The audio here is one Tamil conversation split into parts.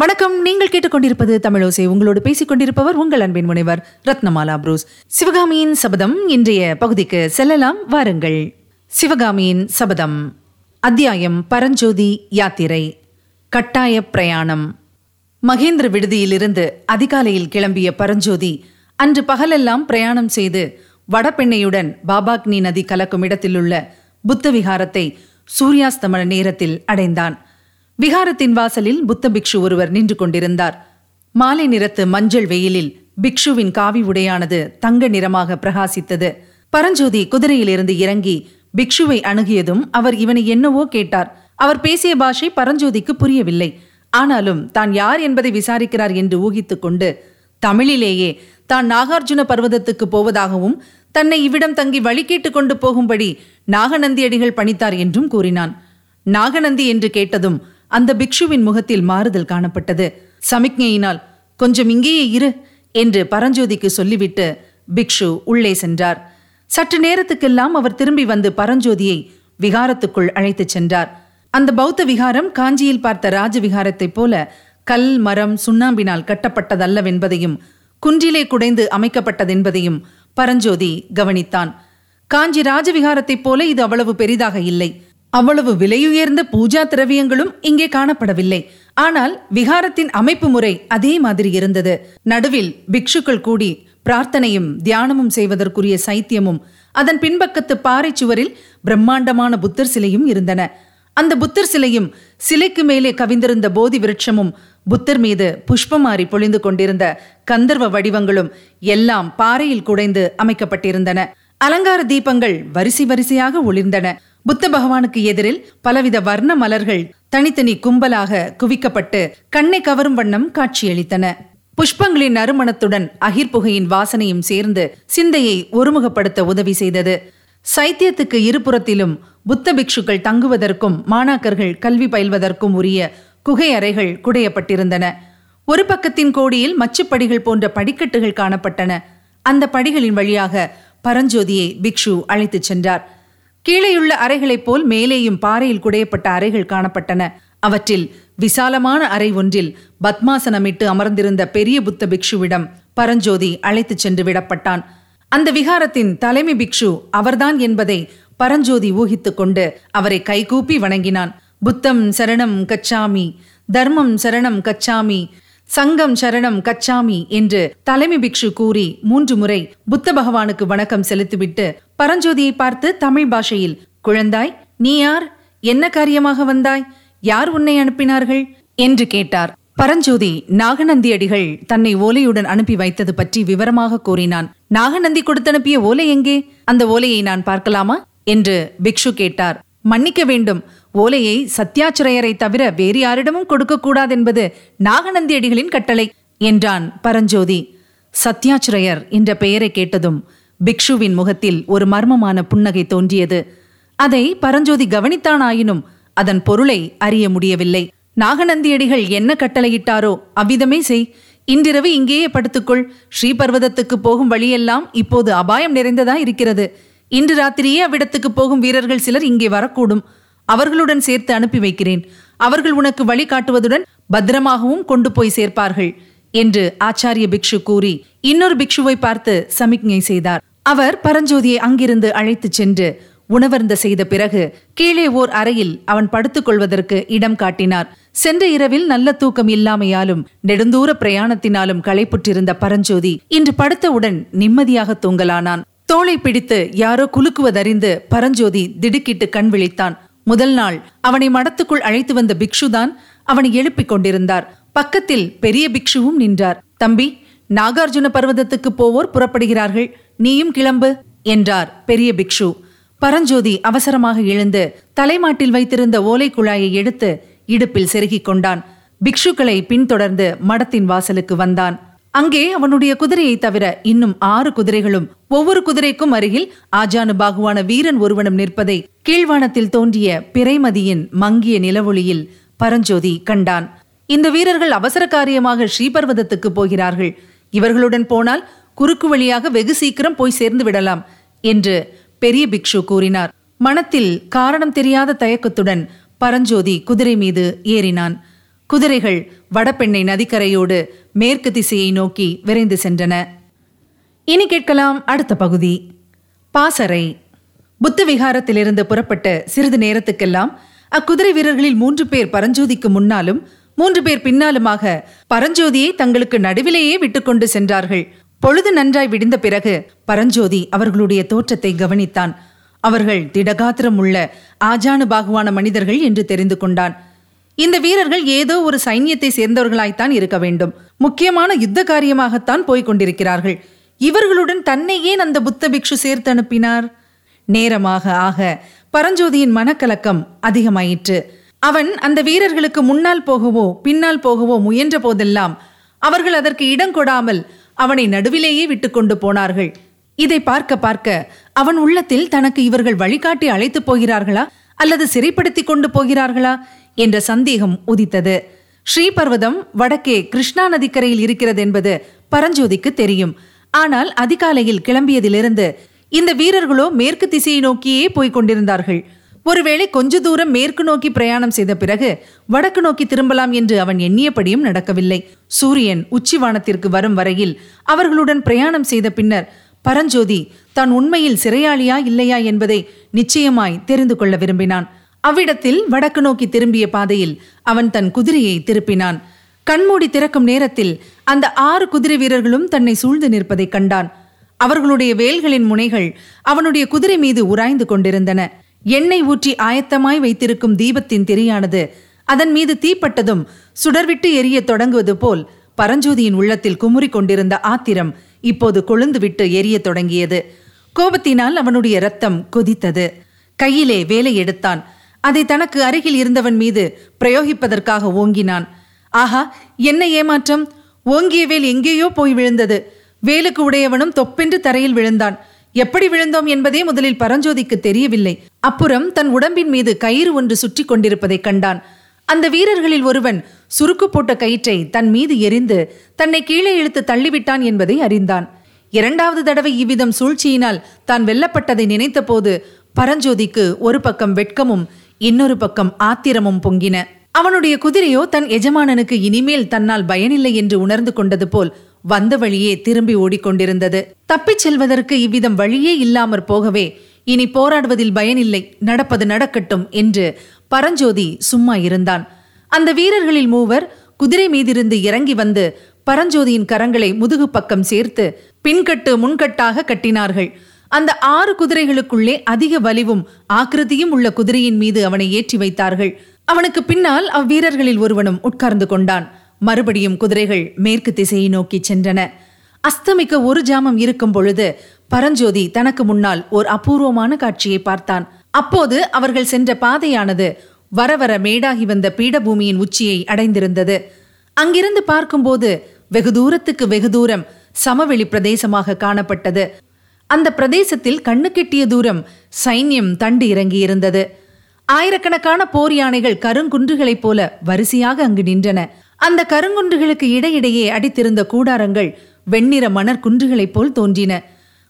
வணக்கம். நீங்கள் கேட்டுக்கொண்டிருப்பது தமிழோசை உங்களோடு பேசிக் கொண்டிருப்பவர் உங்கள் அன்பின் முனைவர் ரத்னமாலா புரூஸ். சிவகாமியின் சபதம் இன்றைய பகுதிக்கு செல்லலாம். வாருங்கள். சிவகாமியின் சபதம். அத்தியாயம் பரஞ்சோதி யாத்திரை. கட்டாய பிரயாணம். மகேந்திர விடுதியிலிருந்து அதிகாலையில் கிளம்பிய பரஞ்சோதி அன்று பகலெல்லாம் பிரயாணம் செய்து வடபெண்ணையுடன் பாபாக்னி நதி கலக்கும் இடத்திலுள்ள புத்த விகாரத்தை சூரியாஸ்தமன நேரத்தில் அடைந்தான். விகாரத்தின் வாசலில் புத்த பிக்ஷு ஒருவர் நின்று கொண்டிருந்தார். மாலை நிறத்து மஞ்சள் வெயிலில் பிக்ஷுவின் காவி உடையானது தங்க நிறமாக பிரகாசித்தது. பரஞ்சோதி குதிரையிலிருந்து இறங்கி பிக்ஷுவை அணுகியதும் அவர் இவனை என்னவோ கேட்டார். அவர் பேசிய பாஷை பரஞ்சோதிக்கு புரியவில்லை. ஆனாலும் தான் யார் என்பதை விசாரிக்கிறார் என்று ஊகித்துக் கொண்டு தமிழிலேயே தான் நாகார்ஜுன பர்வதத்துக்கு போவதாகவும் தன்னை இவ்விடம் தங்கி வழி கேட்டு கொண்டு போகும்படி நாகநந்தியடிகள் பணித்தார் என்றும் கூறினான். நாகநந்தி என்று கேட்டதும் அந்த பிக்ஷுவின் முகத்தில் மாறுதல் காணப்பட்டது. சமிக்ஞையினால் கொஞ்சம் இங்கேயே இரு என்று பரஞ்சோதிக்கு சொல்லிவிட்டு பிக்ஷு உள்ளே சென்றார். சற்று நேரத்துக்கெல்லாம் அவர் திரும்பி வந்து பரஞ்சோதியை விகாரத்துக்குள் அழைத்துச் சென்றார். அந்த பௌத்த விகாரம் காஞ்சியில் பார்த்த ராஜ விகாரத்தைப் போல கல் மரம் சுண்ணாம்பினால் கட்டப்பட்டதல்லவென்பதையும் குன்றிலே குடைந்து அமைக்கப்பட்டதென்பதையும் பரஞ்சோதி கவனித்தான். காஞ்சி ராஜவிகாரத்தைப் போல இது அவ்வளவு பெரிதாக இல்லை. அவ்வளவு விலையுயர்ந்த பூஜா திரவியங்களும் இங்கே காணப்படவில்லை. ஆனால் விகாரத்தின் அமைப்பு முறை அதே மாதிரி இருந்தது. நடுவில் பிக்ஷுக்கள் கூடி பிரார்த்தனையும் தியானமும் செய்வதற்குரிய சைத்தியமும் அதன் பின்பக்கத்து பாறை சுவரில் பிரம்மாண்டமான புத்தர் சிலையும் இருந்தன. அந்த புத்தர் சிலையும் சிலைக்கு மேலே கவிந்திருந்த போதி விருட்சமும் புத்தர் மீது புஷ்பமாரி பொழிந்து கொண்டிருந்த கந்தர்வ வடிவங்களும் எல்லாம் பாறையில் குடைந்து அமைக்கப்பட்டிருந்தன. அலங்கார தீபங்கள் வரிசை வரிசையாக ஒளிர்ந்தன. புத்த பகவானுக்கு எதிரில் பலவித வர்ண மலர்கள் தனித்தனி கும்பலாக குவிக்கப்பட்டு கண்ணை கவரும் வண்ணம் காட்சியளித்தன. புஷ்பங்களின் நறுமணத்துடன் அகிர் புகையின் வாசனையும் சேர்ந்து சிந்தையை ஒருமுகப்படுத்த உதவி செய்தது. சைத்தியத்துக்கு இருபுறத்திலும் புத்த பிக்ஷுக்கள் தங்குவதற்கும் மாணாக்கர்கள் கல்வி பயில்வதற்கும் உரிய குகை அறைகள் குடையப்பட்டிருந்தன. ஒரு பக்கத்தின் கோடியில் மச்சுப்படிகள் போன்ற படிக்கட்டுகள் காணப்பட்டன. அந்த படிகளின் வழியாக பரஞ்சோதியை பிக்ஷு அழைத்துச் சென்றார். கீழேயுள்ள அறைகளைப் போல் மேலேயும் பாறையில் குடையப்பட்ட அறைகள் காணப்பட்டன. அவற்றில் விசாலமான அறை ஒன்றில் பத்மாசனமிட்டு அமர்ந்திருந்த பெரிய புத்த பிக்ஷுவிடம் பரஞ்சோதி அழைத்துச் சென்று விடப்பட்டான். அந்த விகாரத்தின் தலைமை பிக்ஷு அவர்தான் என்பதை பரஞ்சோதி ஊகித்துக் கொண்டு அவரை கைகூப்பி வணங்கினான். புத்தம் சரணம் கச்சாமி தர்மம் சரணம் கச்சாமி சங்கம் சரணம் கச்சாமி என்று தலைமை பிக்ஷு கூறி மூன்று முறை புத்த பகவானுக்கு வணக்கம் செலுத்திவிட்டு பரஞ்சோதியை பார்த்து தமிழ் பாஷையில் குழந்தாய் நீ யார்? என்ன காரியமாக வந்தாய்? யார் உன்னை அனுப்பினார்கள்? என்று கேட்டார். பரஞ்சோதி நாகநந்தியடிகள் தன்னை ஓலையுடன் அனுப்பி வைத்தது பற்றி விவரமாக கூறினான். நாகநந்தி கொடுத்தனுப்பிய ஓலை எங்கே? அந்த ஓலையை நான் பார்க்கலாமா? என்று பிக்ஷு கேட்டார். மன்னிக்க வேண்டும். ஓலையை சத்யாச்சிரையரை தவிர வேறு யாரிடமும் கொடுக்கக்கூடாது கூடாதென்பது நாகநந்தி அடிகளின் கட்டளை என்றான் பரஞ்சோதி. சத்யாச்சிரையர் என்ற பெயரை கேட்டதும் பிக்ஷுவின் முகத்தில் ஒரு மர்மமான புன்னகை தோன்றியது. அதை பரஞ்சோதி கவனித்தானாயினும் அதன் பொருளை அறிய முடியவில்லை. நாகநந்தியடிகள் என்ன கட்டளையிட்டாரோ அவ்விதமே செய். இன்றிரவு இங்கேயே படுத்துக்கொள். ஸ்ரீபர்வதத்துக்கு போகும் வழியெல்லாம் இப்போது அபாயம் நிறைந்ததா இருக்கிறது. இன்று ராத்திரியே அவ்விடத்துக்கு போகும் வீரர்கள் சிலர் இங்கே வரக்கூடும். அவர்களுடன் சேர்த்து அனுப்பி வைக்கிறேன். அவர்கள் உனக்கு வழி காட்டுவதுடன் பத்திரமாகவும் கொண்டு போய் சேர்ப்பார்கள். என்று ஆச்சாரிய பிக்ஷு கூறி இன்னொரு பிக்ஷுவை பார்த்து சமிக்ஞை செய்தார். அவர் பரஞ்சோதியை அங்கிருந்து அழைத்துச் சென்று உணவர்ந்த செய்த பிறகு கீழே ஓர் அறையில் அவன் படுத்துக் கொள்வதற்கு இடம் காட்டினார். சென்ற இரவில் நல்ல தூக்கம் இல்லாமையாலும் நெடுந்தூர பிரயாணத்தினாலும் களைப்புற்றிருந்த பரஞ்சோதி இன்று படுத்தவுடன் நிம்மதியாக தூங்கலானான். தோளை பிடித்து யாரோ குலுக்குவதறிந்து பரஞ்சோதி திடுக்கிட்டு கண் விழித்தான். முதல் நாள் அவனை மடத்துக்குள் அழைத்து வந்த பிக்ஷுதான் அவனை எழுப்பிக் கொண்டிருந்தார். பக்கத்தில் பெரிய பிக்ஷுவும் நின்றார். தம்பி நாகார்ஜுன பர்வதத்துக்கு போவோர் புறப்படுகிறார்கள். நீயும் கிளம்பு என்றார் பெரிய பிக்ஷு. பரஞ்சோதி அவசரமாக எழுந்து தலைமாட்டில் வைத்திருந்த ஓலை குழாயை எடுத்து இடுப்பில் செருகிக் கொண்டான். பிக்ஷுக்களை பின்தொடர்ந்து மடத்தின் வாசலுக்கு வந்தான். அங்கே அவனுடைய குதிரையை தவிர இன்னும் ஆறு குதிரைகளும் ஒவ்வொரு குதிரைக்கும் அருகில் ஆஜானு பாகுவான வீரன் ஒருவனும் நிற்பதை கீழ்வானத்தில் தோன்றிய பிறைமதியின் மங்கிய நிலவொளியில் பரஞ்சோதி கண்டான். இந்த வீரர்கள் அவசர காரியமாக ஸ்ரீபர்வதத்துக்கு போகிறார்கள். இவர்களுடன் போனால் குறுக்கு வழியாக வெகு சீக்கிரம் போய் சேர்ந்து விடலாம் என்று பெரிய பிக்ஷு கூறினார். மனத்தில் காரணம் தெரியாத தயக்கத்துடன் பரஞ்சோதி குதிரை மீது ஏறினான். குதிரைகள் வடபெண்ணை நதிக்கரையோடு மேற்கு திசையை நோக்கி விரைந்து சென்றன. இனி கேட்கலாம் அடுத்த பகுதி. பாசறை. புத்த விகாரத்திலிருந்து புறப்பட்ட சிறிது நேரத்துக்கெல்லாம் அக்குதிரை வீரர்களில் மூன்று பேர் பரஞ்சோதிக்கு முன்னாலும் மூன்று பேர் பின்னாலுமாக பரஞ்சோதியை தங்களுக்கு நடுவிலேயே விட்டுக்கொண்டு சென்றார்கள். பொழுது நன்றாய் விடிந்த பிறகு பரஞ்சோதி அவர்களுடைய தோற்றத்தை கவனித்தான். அவர்கள் திடகாத்திரம் உள்ள ஆஜானு பாகுவான மனிதர்கள் என்று தெரிந்து கொண்டான். இந்த வீரர்கள் ஏதோ ஒரு சைன்யத்தை சேர்ந்தவர்களாய்த்தான் இருக்க வேண்டும். முக்கியமான யுத்த காரியமாகத்தான் போய்க் கொண்டிருக்கிறார்கள். இவர்களுடன் தன்னை ஏன் அந்த புத்த பிக்ஷு சேர்த்து அனுப்பினார் நேரமாக ஆக பரஞ்சோதியின் மனக்கலக்கம் அதிகமாயிற்று. அவன் அந்த வீரர்களுக்கு முன்னால் போகவோ பின்னால் போகவோ முயன்ற போதெல்லாம் அவர்கள் அதற்கு இடம் கொடாமல் அவனை நடுவிலேயே விட்டுக்கொண்டு போனார்கள். இதை பார்க்க பார்க்க அவன் உள்ளத்தில் தனக்கு இவர்கள் வழிகாட்டி அழைத்துப் போகிறார்களா? அல்லது சிறைப்படுத்தி கொண்டு போகிறார்களா? என்ற சந்தேகம் உதித்தது. ஸ்ரீபர்வதம் வடக்கே கிருஷ்ணா நதிக்கரையில் இருக்கிறது என்பது பரஞ்சோதிக்கு தெரியும். ஆனால் அதிகாலையில் கிளம்பியதிலிருந்து இந்த வீரர்களோ மேற்கு திசையை நோக்கியே போய்க் கொண்டிருந்தார்கள். ஒருவேளை கொஞ்ச தூரம் மேற்கு நோக்கி பிரயாணம் செய்த பிறகு வடக்கு நோக்கி திரும்பலாம் என்று அவன் எண்ணியபடியும் நடக்கவில்லை. சூரியன் உச்சிவானத்திற்கு வரும் வரையில் அவர்களுடன் பிரயாணம் செய்த பின்னர் பரஞ்சோதி தான் உண்மையில் சிறையாளியா இல்லையா என்பதை நிச்சயமாய் தெரிந்து கொள்ள விரும்பினான். அவ்விடத்தில் வடக்கு நோக்கி திரும்பிய பாதையில் அவன் தன் குதிரையை திருப்பினான். கண்மூடி திறக்கும் நேரத்தில் அந்த ஆறு குதிரை வீரர்களும் தன்னை சூழ்ந்து நிற்பதை கண்டான். அவர்களுடைய வேல்களின் முனைகள் அவனுடைய குதிரை மீது உராய்ந்து கொண்டிருந்தன. எண்ணெய் ஊற்றி ஆயத்தமாய் வைத்திருக்கும் தீபத்தின் திரியானது அதன் மீது தீப்பட்டதும் சுடர்விட்டு எரிய தொடங்குவது போல் பரஞ்சோதியின் உள்ளத்தில் குமுறி கொண்டிருந்த ஆத்திரம் இப்போது கொழுந்துவிட்டு எரியத் தொடங்கியது. கோபத்தினால் அவனுடைய ரத்தம் கொதித்தது. கையிலே வேலை எடுத்தான். அதை தனக்கு அருகில் இருந்தவன் மீது பிரயோகிப்பதற்காக ஓங்கினான். ஆஹா என்ன ஏமாற்றம்? ஓங்கிய வேல் எங்கேயோ போய் விழுந்தது. வேலுக்கு உடையவனும் தொப்பென்று தரையில் விழுந்தான். எப்படி விழுந்தோம் என்பதே முதலில் பரஞ்சோதிக்கு தெரியவில்லை. அப்புறம் தன் உடம்பின் மீது கயிறு ஒன்று சுற்றி கொண்டிருப்பதைக் கண்டான். அந்த வீரர்களில் ஒருவன் சுருக்கு போட்ட கயிற்றை தன் மீது எரிந்து தன்னை கீழே இழுத்து தள்ளிவிட்டான் என்பதை அறிந்தான். இரண்டாவது தடவை இவ்விதம் சூழ்ச்சியினால் தான் வெல்லப்பட்டதை நினைத்தபோது பரஞ்சோதிக்கு ஒரு பக்கம் வெட்கமும் இன்னொரு பக்கம் ஆத்திரமும் பொங்கின. அவனுடைய குதிரையோ தன் எஜமானனுக்கு இனிமேல் தன்னால் பயனில்லை என்று உணர்ந்து கொண்டது போல் வந்த வழியே திரும்பி ஓடிக்கொண்டிருந்தது. தப்பிச் செல்வதற்கு இவ்விதம் வழியே இல்லாமற் போகவே இனி போராடுவதில் பயனில்லை நடப்பது நடக்கட்டும் என்று பரஞ்சோதி சும்மா இருந்தான். அந்த வீரர்களில் மூவர் குதிரை மீதிருந்து இறங்கி வந்து பரஞ்சோதியின் கரங்களை முதுகு பக்கம் சேர்த்து பின்கட்டு முன்கட்டாக கட்டினார்கள். அந்த ஆறு குதிரைகளுக்குள்ளே அதிக வலிவும் ஆக்கிருதியும் உள்ள குதிரையின் மீது அவனை ஏற்றி வைத்தார்கள். அவனுக்கு பின்னால் அவ்வீரர்களில் ஒருவனும் உட்கார்ந்து கொண்டான். மறுபடியும் குதிரைகள் மேற்கு திசையை நோக்கி சென்றன. அஸ்தமிக்க ஒரு ஜாமம் இருக்கும் பொழுது பரஞ்சோதி தனக்கு முன்னால் ஓர் அபூர்வமான காட்சியை பார்த்தான். அப்போது அவர்கள் சென்ற பாதையானது வர வர மேடாகி வந்த பீடபூமியின் உச்சியை அடைந்திருந்தது. அங்கிருந்து பார்க்கும்போது வெகு தூரத்துக்கு வெகு தூரம் சமவெளி பிரதேசமாக காணப்பட்டது. அந்த பிரதேசத்தில் கண்ணு கெட்டிய தூரம் சைன்யம் தண்டு இறங்கியிருந்தது. ஆயிரக்கணக்கான போர் யானைகள் கருங்குன்றுகளைப் போல வரிசையாக அங்கு நின்றன. அந்த கருங்குன்றுகளுக்கு இடையிடையே அடித்திருந்த கூடாரங்கள் வெண்ணிற மணற்குன்றுகளைப் போல் தோன்றின.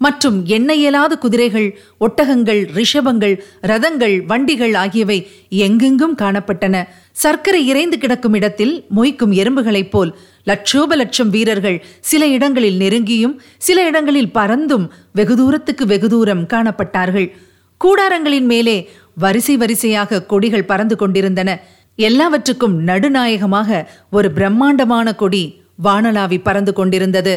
மற்றும் எண்ண இயலாத குதிரைகள் ஒட்டகங்கள் ரிஷபங்கள் ரதங்கள் வண்டிகள் ஆகியவை எங்கெங்கும் காணப்பட்டன. சர்க்கரை இறைந்து கிடக்கும் இடத்தில் மொய்க்கும் எறும்புகளைப் போல் லட்சோப லட்சம் வீரர்கள் சில இடங்களில் நெருங்கியும் சில இடங்களில் பறந்தும் வெகு தூரத்துக்கு வெகு தூரம் காணப்பட்டார்கள். கூடாரங்களின் மேலே வரிசை வரிசையாக கொடிகள் பறந்து கொண்டிருந்தன. எல்லாவற்றுக்கும் நடுநாயகமாக ஒரு பிரம்மாண்டமான கொடி வானலாவி பறந்து கொண்டிருந்தது.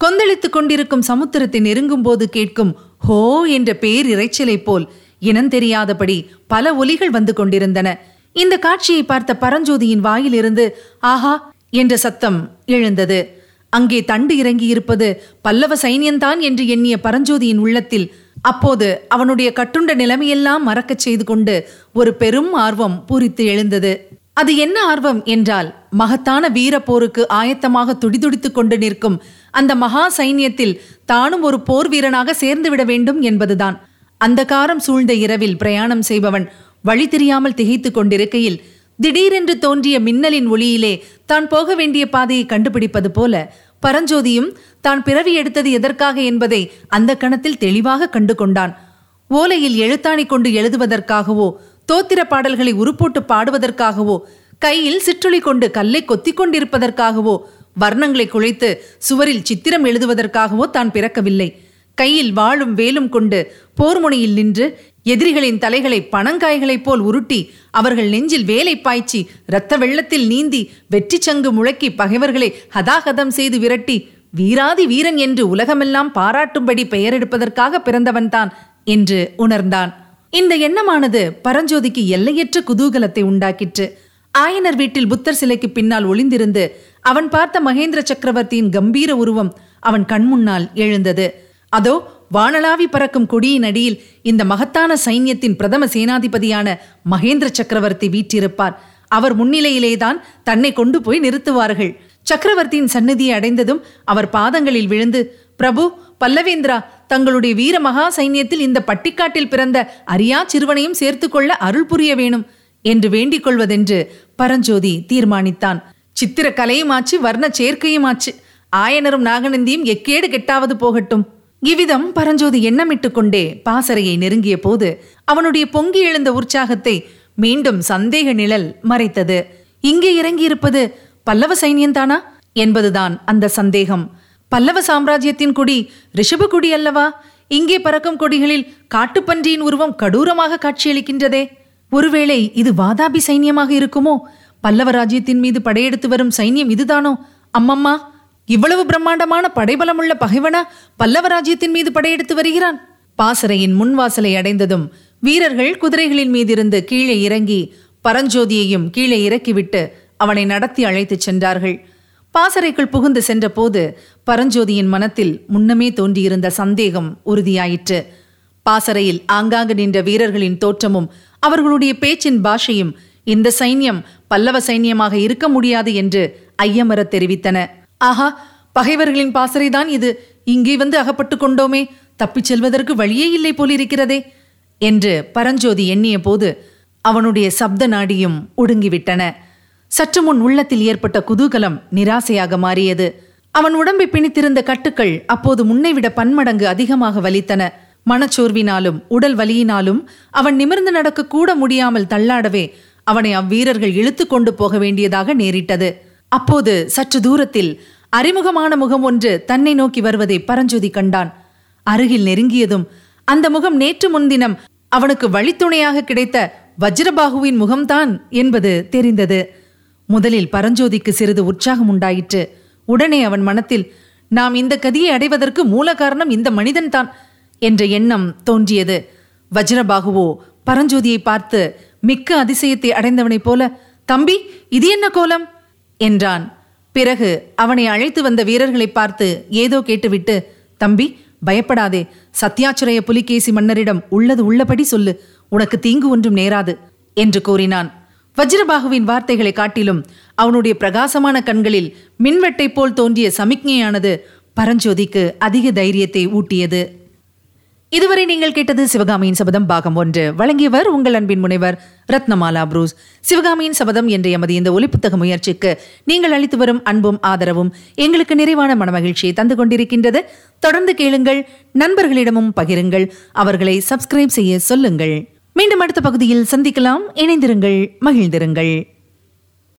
கொந்தளித்துக் கொண்டிருக்கும் சமுத்திரத்தை நெருங்கும் போது கேட்கும் ஹோ! என்ற பேர் இறைச்சலை போல் இனந்தெரியாதபடி பல ஒலிகள் வந்து கொண்டிருந்தன. இந்த காட்சியை பார்த்த பரஞ்சோதியின் வாயிலிருந்து ஆஹா! என்ற சத்தம் எழுந்தது. அங்கே தண்டு இறங்கியிருப்பது பல்லவ சைன்யந்தான் என்று எண்ணிய பரஞ்சோதியின் உள்ளத்தில் அப்போது அவனுடைய கட்டுண்ட நிலைமையெல்லாம் மறக்கச் செய்து கொண்டு ஒரு பெரும் ஆர்வம் பூரித்து எழுந்தது. அது என்ன ஆர்வம் என்றால் மகத்தான வீர போருக்கு ஆயத்தமாக துடிதுடித்துக் கொண்டு நிற்கும் அந்த மகா சைன்யத்தில் தானும் ஒரு போர் வீரனாக சேர்ந்துவிட வேண்டும் என்பதுதான். அந்த காரம் சூழ்ந்த இரவில் பிரயாணம் செய்பவன் வழி தெரியாமல் திகைத்துக் கொண்டிருக்கையில் திடீரென்று தோன்றிய மின்னலின் ஒளியிலே தான் போக வேண்டிய பாதையை கண்டுபிடிப்பது போல பரஞ்சோதியும் தான் பிறவி எடுத்தது எதற்காக என்பதை அந்த கணத்தில் தெளிவாக கண்டு கொண்டான் ஓலையில் எழுத்தாணி கொண்டு எழுதுவதற்காகவோ தோத்திர பாடல்களை உருப்போட்டு பாடுவதற்காகவோ கையில் சிற்றுளி கொண்டு கல்லை கொத்திக் கொண்டிருப்பதற்காகவோ வர்ணங்களை குழைத்து சுவரில் சித்திரம் எழுதுவதற்காகவோ தான் பிறக்கவில்லை. கையில் வாழும் வேலும் கொண்டு போர்முனையில் நின்று எதிரிகளின் தலைகளை பணங்காய்களைப் போல் உருட்டி அவர்கள் நெஞ்சில் வேலை பாய்ச்சி இரத்த வெள்ளத்தில் நீந்தி வெற்றி சங்கு முழக்கி பகைவர்களை ஹதாகதம் செய்து விரட்டி வீராதி வீரன் என்று உலகமெல்லாம் பாராட்டும்படி பெயரெடுப்பதற்காக பிறந்தவன்தான் என்று உணர்ந்தான். இந்த எண்ணமானது பரஞ்சோதிக்கு எல்லையற்ற குதூகலத்தை உண்டாக்கிற்று. ஆயனர் வீட்டில் புத்தர் சிலைக்கு பின்னால் ஒளிந்திருந்து அவன் பார்த்த மகேந்திர சக்கரவர்த்தியின் கம்பீர உருவம் அவன் கண்முன்னால் எழுந்தது. அதோ வானளாவி பறக்கும் கொடியின் அடியில் இந்த மகத்தான சைன்யத்தின் பிரதம சேனாதிபதியான மகேந்திர சக்கரவர்த்தி வீற்றிருப்பார். அவர் முன்னிலையிலேதான் தன்னை கொண்டு போய் நிறுத்துவார்கள். சக்கரவர்த்தியின் சந்நிதியை அடைந்ததும் அவர் பாதங்களில் விழுந்து பிரபு பல்லவேந்திரா தங்களுடைய வீர மகா சைன்யத்தில் இந்த பட்டிக்காட்டில் பிறந்த அரியா சிறுவனையும் சேர்த்துக்கொள்ள அருள் புரிய வேணும் என்று வேண்டிக் கொள்வதென்று பரஞ்சோதி தீர்மானித்தான். சித்திர கலையுமாச்சு வர்ண சேர்க்கையுமாச்சு ஆயனரும் நாகநந்தியும் எக்கேடு கெட்டாவது போகட்டும். இவ்விதம் பரஞ்சோதி எண்ணமிட்டுக் கொண்டே பாசறையை நெருங்கிய போது அவனுடைய பொங்கி எழுந்த உற்சாகத்தை மீண்டும் சந்தேக நிழல் மறைத்தது. இங்கே இறங்கியிருப்பது பல்லவ சைன்யந்தானா? என்பதுதான் அந்த சந்தேகம். பல்லவ சாம்ராஜ்யத்தின் கொடி ரிஷப கொடி அல்லவா? இங்கே பறக்கும் கொடிகளில் காட்டுப்பன்றியின் உருவம் கடூரமாக காட்சியளிக்கின்றதே. ஒருவேளை இது வாதாபி சைன்யமாக இருக்குமோ? பல்லவ ராஜ்யத்தின் மீது படையெடுத்து வரும் சைன்யம் இதுதானோ? அம்மம்மா! இவ்வளவு பிரம்மாண்டமான படைபலமுள்ள பகைவனா பல்லவ ராஜ்யத்தின் மீது படையெடுத்து வருகிறான்? பாசறையின் முன்வாசலை அடைந்ததும் வீரர்கள் குதிரைகளின் மீதிருந்து கீழே இறங்கி பரஞ்சோதியையும் கீழே இறக்கிவிட்டு அவனை நடத்தி அழைத்துச் சென்றார்கள். பாசறைக்குள் புகுந்து சென்றபோது பரஞ்சோதியின் மனத்தில் முன்னமே தோன்றியிருந்த சந்தேகம் உறுதியாயிற்று. பாசறையில் ஆங்காங்கு நின்ற வீரர்களின் தோற்றமும் அவர்களுடைய பேச்சின் பாஷையும் இந்த சைன்யம் பல்லவ சைன்யமாக இருக்க முடியாது என்று ஐயமர தெரிவித்தன. ஆஹா பகைவர்களின் பாசறைதான் இது. இங்கே வந்து அகப்பட்டு கொண்டோமே தப்பிச் செல்வதற்கு வழியே இல்லை போலிருக்கிறதே என்று பரஞ்சோதி எண்ணிய போது அவனுடைய சப்த நாடியும் ஒடுங்கிவிட்டன. சற்று முன் உள்ளத்தில் ஏற்பட்ட குதூகலம் நிராசையாக மாறியது. அவன் உடம்பை பிணித்திருந்த கட்டுக்கள் அப்போது முன்னைவிட பன்மடங்கு அதிகமாக வலித்தன. மனச்சோர்வினாலும் உடல் வலியினாலும் அவன் நிமிர்ந்து நடக்க கூட முடியாமல் தள்ளாடவே அவனை அவ்வீரர்கள் இழுத்து கொண்டு போக வேண்டியதாக நேரிட்டது. அப்போது சற்று தூரத்தில் அறிமுகமான முகம் ஒன்று தன்னை நோக்கி வருவதை பரஞ்சோதி கண்டான். அருகில் நெருங்கியதும் அந்த முகம் நேற்று முன்தினம் அவனுக்கு வழித்துணையாக கிடைத்த வஜ்ரபாகுவின் முகம்தான் என்பது தெரிந்தது. முதலில் பரஞ்சோதிக்கு சிறிது உற்சாகம் உண்டாயிற்று. உடனே அவன் மனத்தில் நாம் இந்த கதியை அடைவதற்கு மூல காரணம் இந்த மனிதன்தான் என்ற எண்ணம் தோன்றியது. வஜ்ரபாகுவோ பரஞ்சோதியை பார்த்து மிக்க அதிசயத்தை அடைந்தவனைப் போல தம்பி இது என்ன கோலம்? என்றான். பிறகு அவனை அழைத்து வந்த வீரர்களை பார்த்து ஏதோ கேட்டுவிட்டு தம்பி பயப்படாதே. சத்யாச்சிரய புலிகேசி மன்னரிடம் உள்ளது உள்ளபடி சொல்லு. உனக்கு தீங்கு ஒன்றும் நேராது என்று கூறினான். வஜ்ரபாகுவின் வார்த்தைகளை காட்டிலும் அவனுடைய பிரகாசமான கண்களில் மின்வெட்டை போல் தோன்றிய சமிக்ஞையானது பரஞ்சோதிக்கு அதிக தைரியத்தை ஊட்டியது. இதுவரை நீங்கள் கேட்டது சிவகாமியின் சபதம் பாகம் ஒன்று. வழங்கியவர் உங்கள் அன்பின் முனைவர் ரத்னமாலா புரூஸ். சிவகாமியின் சபதம் என்ற எமது இந்த ஒலிப்புத்தக முயற்சிக்கு நீங்கள் அளித்து வரும் அன்பும் ஆதரவும் எங்களுக்கு நிறைவான மனமகிழ்ச்சியை தந்து கொண்டிருக்கின்றது. தொடர்ந்து கேளுங்கள் நண்பர்களிடமும் பகிருங்கள் அவர்களை சப்ஸ்கிரைப் செய்ய சொல்லுங்கள். மீண்டும் அடுத்த பகுதியில் சந்திக்கலாம். இணைந்திருங்கள் மகிழ்ந்திருங்கள்.